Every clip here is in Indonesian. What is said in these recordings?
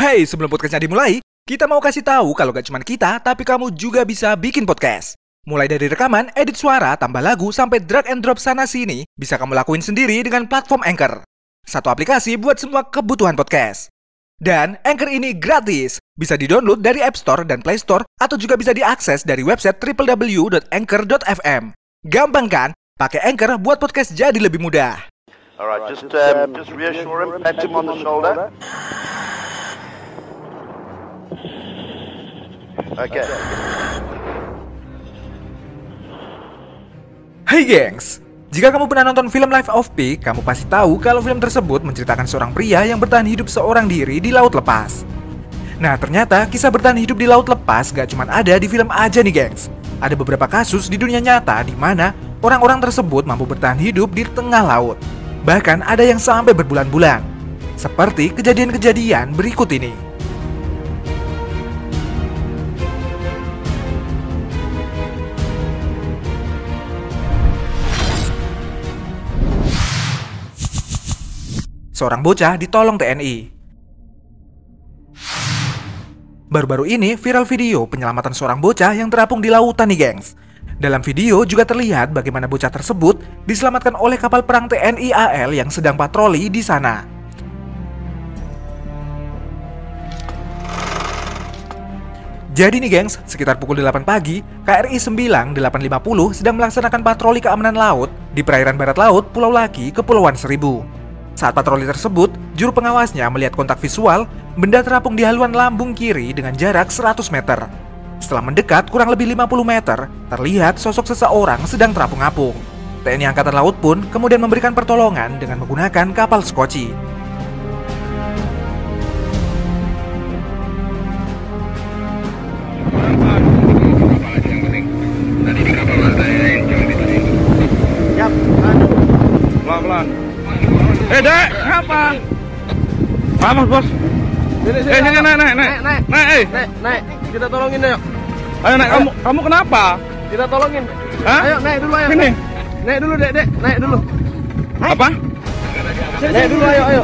Hey, sebelum podcastnya dimulai, kita mau kasih tahu kalau gak cuma kita, tapi kamu juga bisa bikin podcast. Mulai dari rekaman, edit suara, tambah lagu, sampai drag and drop sana sini, bisa kamu lakuin sendiri dengan platform Anchor. Satu aplikasi buat semua kebutuhan podcast. Dan Anchor ini gratis, bisa di-download dari App Store dan Play Store, atau juga bisa diakses dari website www.anchor.fm. Gampang kan? Pakai Anchor buat podcast jadi lebih mudah. All right, just um, just reassure him, pat him on the shoulder. Okay. Hey gengs, jika kamu pernah nonton film Life of Pi, kamu pasti tahu kalau film tersebut menceritakan seorang pria yang bertahan hidup seorang diri di laut lepas. Nah ternyata kisah bertahan hidup di laut lepas gak cuma ada di film aja nih gengs. Ada beberapa kasus di dunia nyata di mana orang-orang tersebut mampu bertahan hidup di tengah laut. Bahkan ada yang sampai berbulan-bulan. Seperti kejadian-kejadian berikut ini. Seorang bocah ditolong TNI. Baru-baru ini viral video penyelamatan seorang bocah yang terapung di lautan nih gengs. Dalam video juga terlihat bagaimana bocah tersebut diselamatkan oleh kapal perang TNI AL yang sedang patroli di sana. Jadi nih gengs, sekitar pukul 8 pagi, KRI 9850 sedang melaksanakan patroli keamanan laut di perairan barat laut Pulau Laki, Kepulauan Seribu. Saat patroli tersebut, juru pengawasnya melihat kontak visual benda terapung di haluan lambung kiri dengan jarak 100 meter. Setelah mendekat kurang lebih 50 meter, terlihat sosok seseorang sedang terapung-apung. TNI Angkatan Laut pun kemudian memberikan pertolongan dengan menggunakan kapal skoci. Eh, Dek, ngapa? Apa, Bos? Sini, Eh, sini, naik, naik, naik. naik, naik, Naik, eh. naik, naik. Kita tolongin yuk. Ayo, naik. Kamu, kamu kenapa? Kita tolongin. Hah? Ayo, naik dulu ayo. Sini. Naik, naik dulu, Dek, Dek. Naik dulu. Apa? Naik dulu ayo, ayo.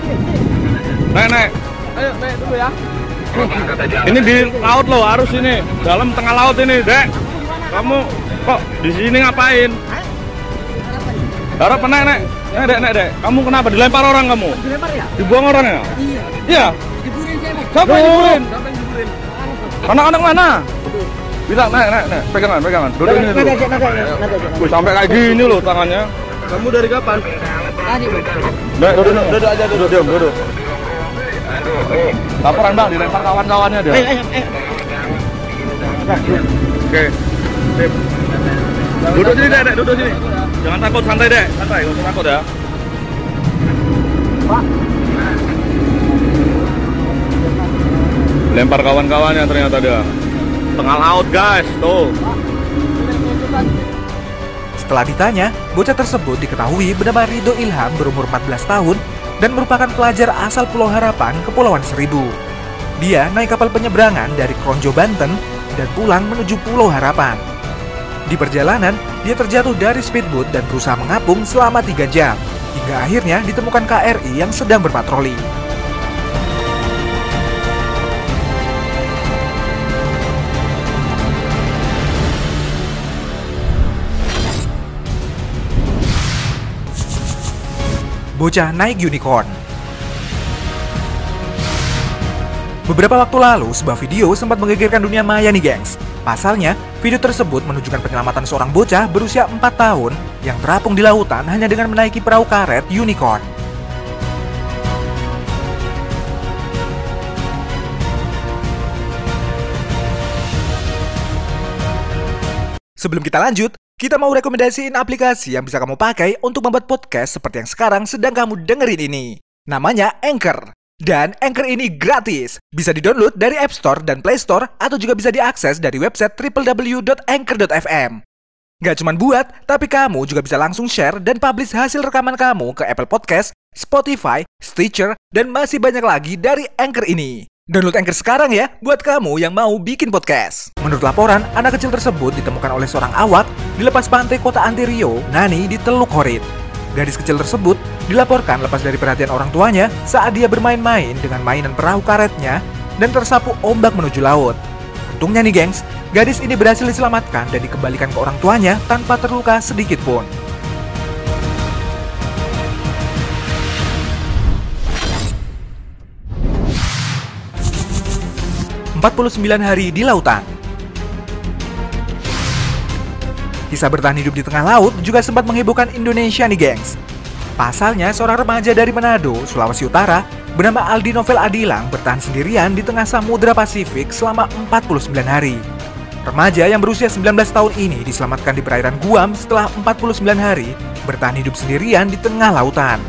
Naik, naik. Ayo, naik dulu ya. Ini di laut loh, harus ini. Dalam tengah laut ini, Dek. Kamu kok di sini ngapain? Harap naik, naik. Naik, Dek, naik, Dek. Kamu kenapa? Dilempar orang kamu? Dilempar ya? Dibuang orang ya? Iya. Iya. Diburin saya, Mas. Siapa yang diburin? Siapa yang diburin? Anak-anak mana? Bilang, naik, naik, naik. Pegangan, pegangan. Duduk ini dulu. Aja. Wih, sampai kayak gini loh tangannya. Kamu dari kapan? Tadi, Bang. Duduk, duduk, duduk, duduk aja, duduk, duduk, duduk. Laporan bang, dilempar kawan-kawannya dia. Ayo, ayo, ayo. Oke. Duduk sini, dek, duduk sini. Jangan takut, santai, dek. Santai, gak usah takut ya. Lempar kawan-kawannya ternyata dia. Tengah laut, guys. Tuh. Setelah ditanya, bocah tersebut diketahui bernama Rido Ilham berumur 14 tahun dan merupakan pelajar asal Pulau Harapan, Kepulauan Seribu. Dia naik kapal penyeberangan dari Kronjo, Banten dan pulang menuju Pulau Harapan. Di perjalanan, dia terjatuh dari speedboat dan berusaha mengapung selama 3 jam, hingga akhirnya ditemukan KRI yang sedang berpatroli. Bocah naik unicorn. Beberapa waktu lalu, sebuah video sempat menggegerkan dunia maya nih gengs. Pasalnya, video tersebut menunjukkan penyelamatan seorang bocah berusia 4 tahun yang terapung di lautan hanya dengan menaiki perahu karet unicorn. Sebelum kita lanjut, kita mau rekomendasiin aplikasi yang bisa kamu pakai untuk membuat podcast seperti yang sekarang sedang kamu dengerin ini. Namanya Anchor. Dan Anchor ini gratis. Bisa di-download dari App Store dan Play Store atau juga bisa diakses dari website www.anchor.fm. Gak cuma buat, tapi kamu juga bisa langsung share dan publish hasil rekaman kamu ke Apple Podcast, Spotify, Stitcher, dan masih banyak lagi dari Anchor ini. Download Anchor sekarang ya, buat kamu yang mau bikin podcast. Menurut laporan, anak kecil tersebut ditemukan oleh seorang awak di lepas pantai kota Antirio, Nani di Teluk Horit. Gadis kecil tersebut dilaporkan lepas dari perhatian orang tuanya saat dia bermain-main dengan mainan perahu karetnya dan tersapu ombak menuju laut. Untungnya nih gengs, gadis ini berhasil diselamatkan dan dikembalikan ke orang tuanya tanpa terluka sedikit pun. Empat puluh sembilan hari di lautan. Kisah bertahan hidup di tengah laut juga sempat menghebohkan Indonesia nih gengs. Pasalnya seorang remaja dari Manado, Sulawesi Utara bernama Aldi Novel Adilang bertahan sendirian di tengah Samudra Pasifik selama 49 hari. Remaja yang berusia 19 tahun ini diselamatkan di perairan Guam setelah 49 hari bertahan hidup sendirian di tengah lautan.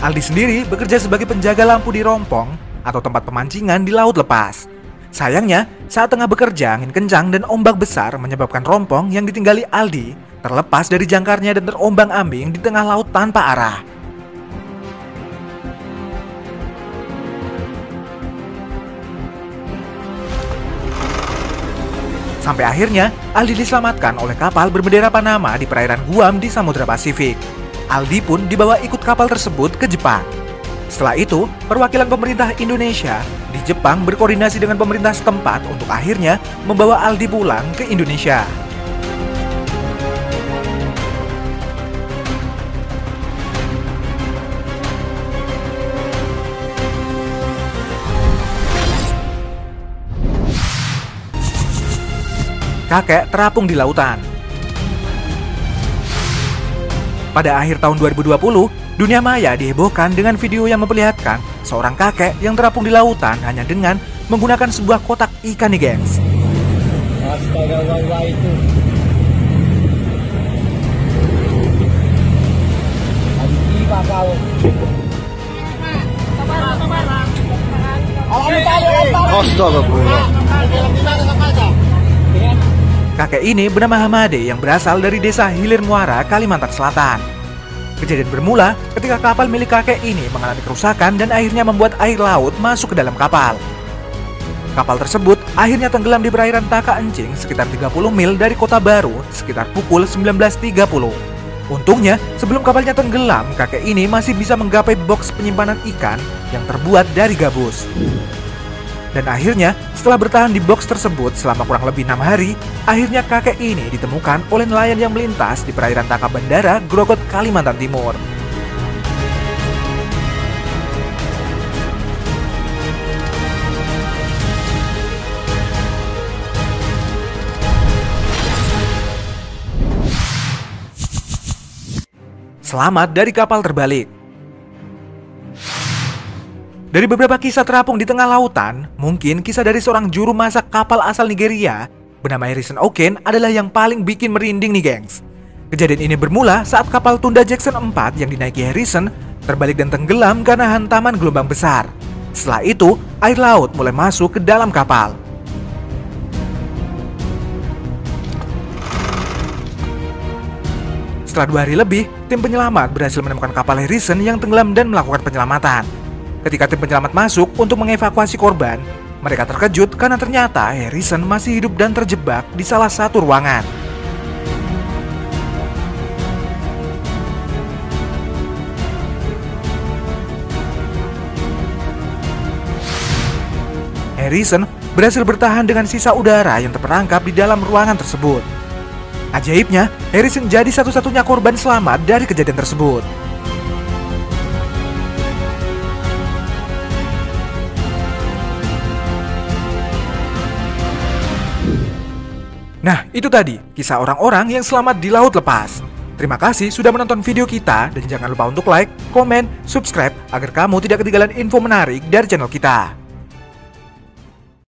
Aldi sendiri bekerja sebagai penjaga lampu di rompong atau tempat pemancingan di laut lepas. Sayangnya, saat tengah bekerja, angin kencang dan ombak besar menyebabkan rompong yang ditinggali Aldi terlepas dari jangkarnya dan terombang-ambing di tengah laut tanpa arah. Sampai akhirnya, Aldi diselamatkan oleh kapal berbendera Panama di perairan Guam di Samudra Pasifik. Aldi pun dibawa ikut kapal tersebut ke Jepang. Setelah itu, perwakilan pemerintah Indonesia di Jepang berkoordinasi dengan pemerintah setempat untuk akhirnya membawa Aldi pulang ke Indonesia. Kakek terapung di lautan. Pada akhir tahun 2020, dunia maya dihebohkan dengan video yang memperlihatkan seorang kakek yang terapung di lautan hanya dengan menggunakan sebuah kotak ikan nih gengs. Astaga, itu. Anjiwa kau. Astagfirullah. Kakek ini bernama Hamade yang berasal dari desa Hilir Muara, Kalimantan Selatan. Kejadian bermula ketika kapal milik kakek ini mengalami kerusakan dan akhirnya membuat air laut masuk ke dalam kapal. Kapal tersebut akhirnya tenggelam di perairan Taka Encing sekitar 30 mil dari kota baru sekitar pukul 19.30. Untungnya, sebelum kapalnya tenggelam, kakek ini masih bisa menggapai box penyimpanan ikan yang terbuat dari gabus. Dan akhirnya, setelah bertahan di box tersebut selama kurang lebih enam hari, akhirnya kakek ini ditemukan oleh nelayan yang melintas di perairan Taka Bandara, Grogot, Kalimantan Timur. Selamat dari kapal terbalik. Dari beberapa kisah terapung di tengah lautan, mungkin kisah dari seorang juru masak kapal asal Nigeria bernama Harrison Oken adalah yang paling bikin merinding nih gengs. Kejadian ini bermula saat kapal Tunda Jackson 4 yang dinaiki Harrison terbalik dan tenggelam karena hantaman gelombang besar. Setelah itu, air laut mulai masuk ke dalam kapal. Setelah dua hari lebih, tim penyelamat berhasil menemukan kapal Harrison yang tenggelam dan melakukan penyelamatan. Ketika tim penyelamat masuk untuk mengevakuasi korban, mereka terkejut karena ternyata Harrison masih hidup dan terjebak di salah satu ruangan. Harrison berhasil bertahan dengan sisa udara yang terperangkap di dalam ruangan tersebut. Ajaibnya, Harrison jadi satu-satunya korban selamat dari kejadian tersebut. Nah, itu tadi kisah orang-orang yang selamat di laut lepas. Terima kasih sudah menonton video kita dan jangan lupa untuk like, komen, subscribe agar kamu tidak ketinggalan info menarik dari channel kita.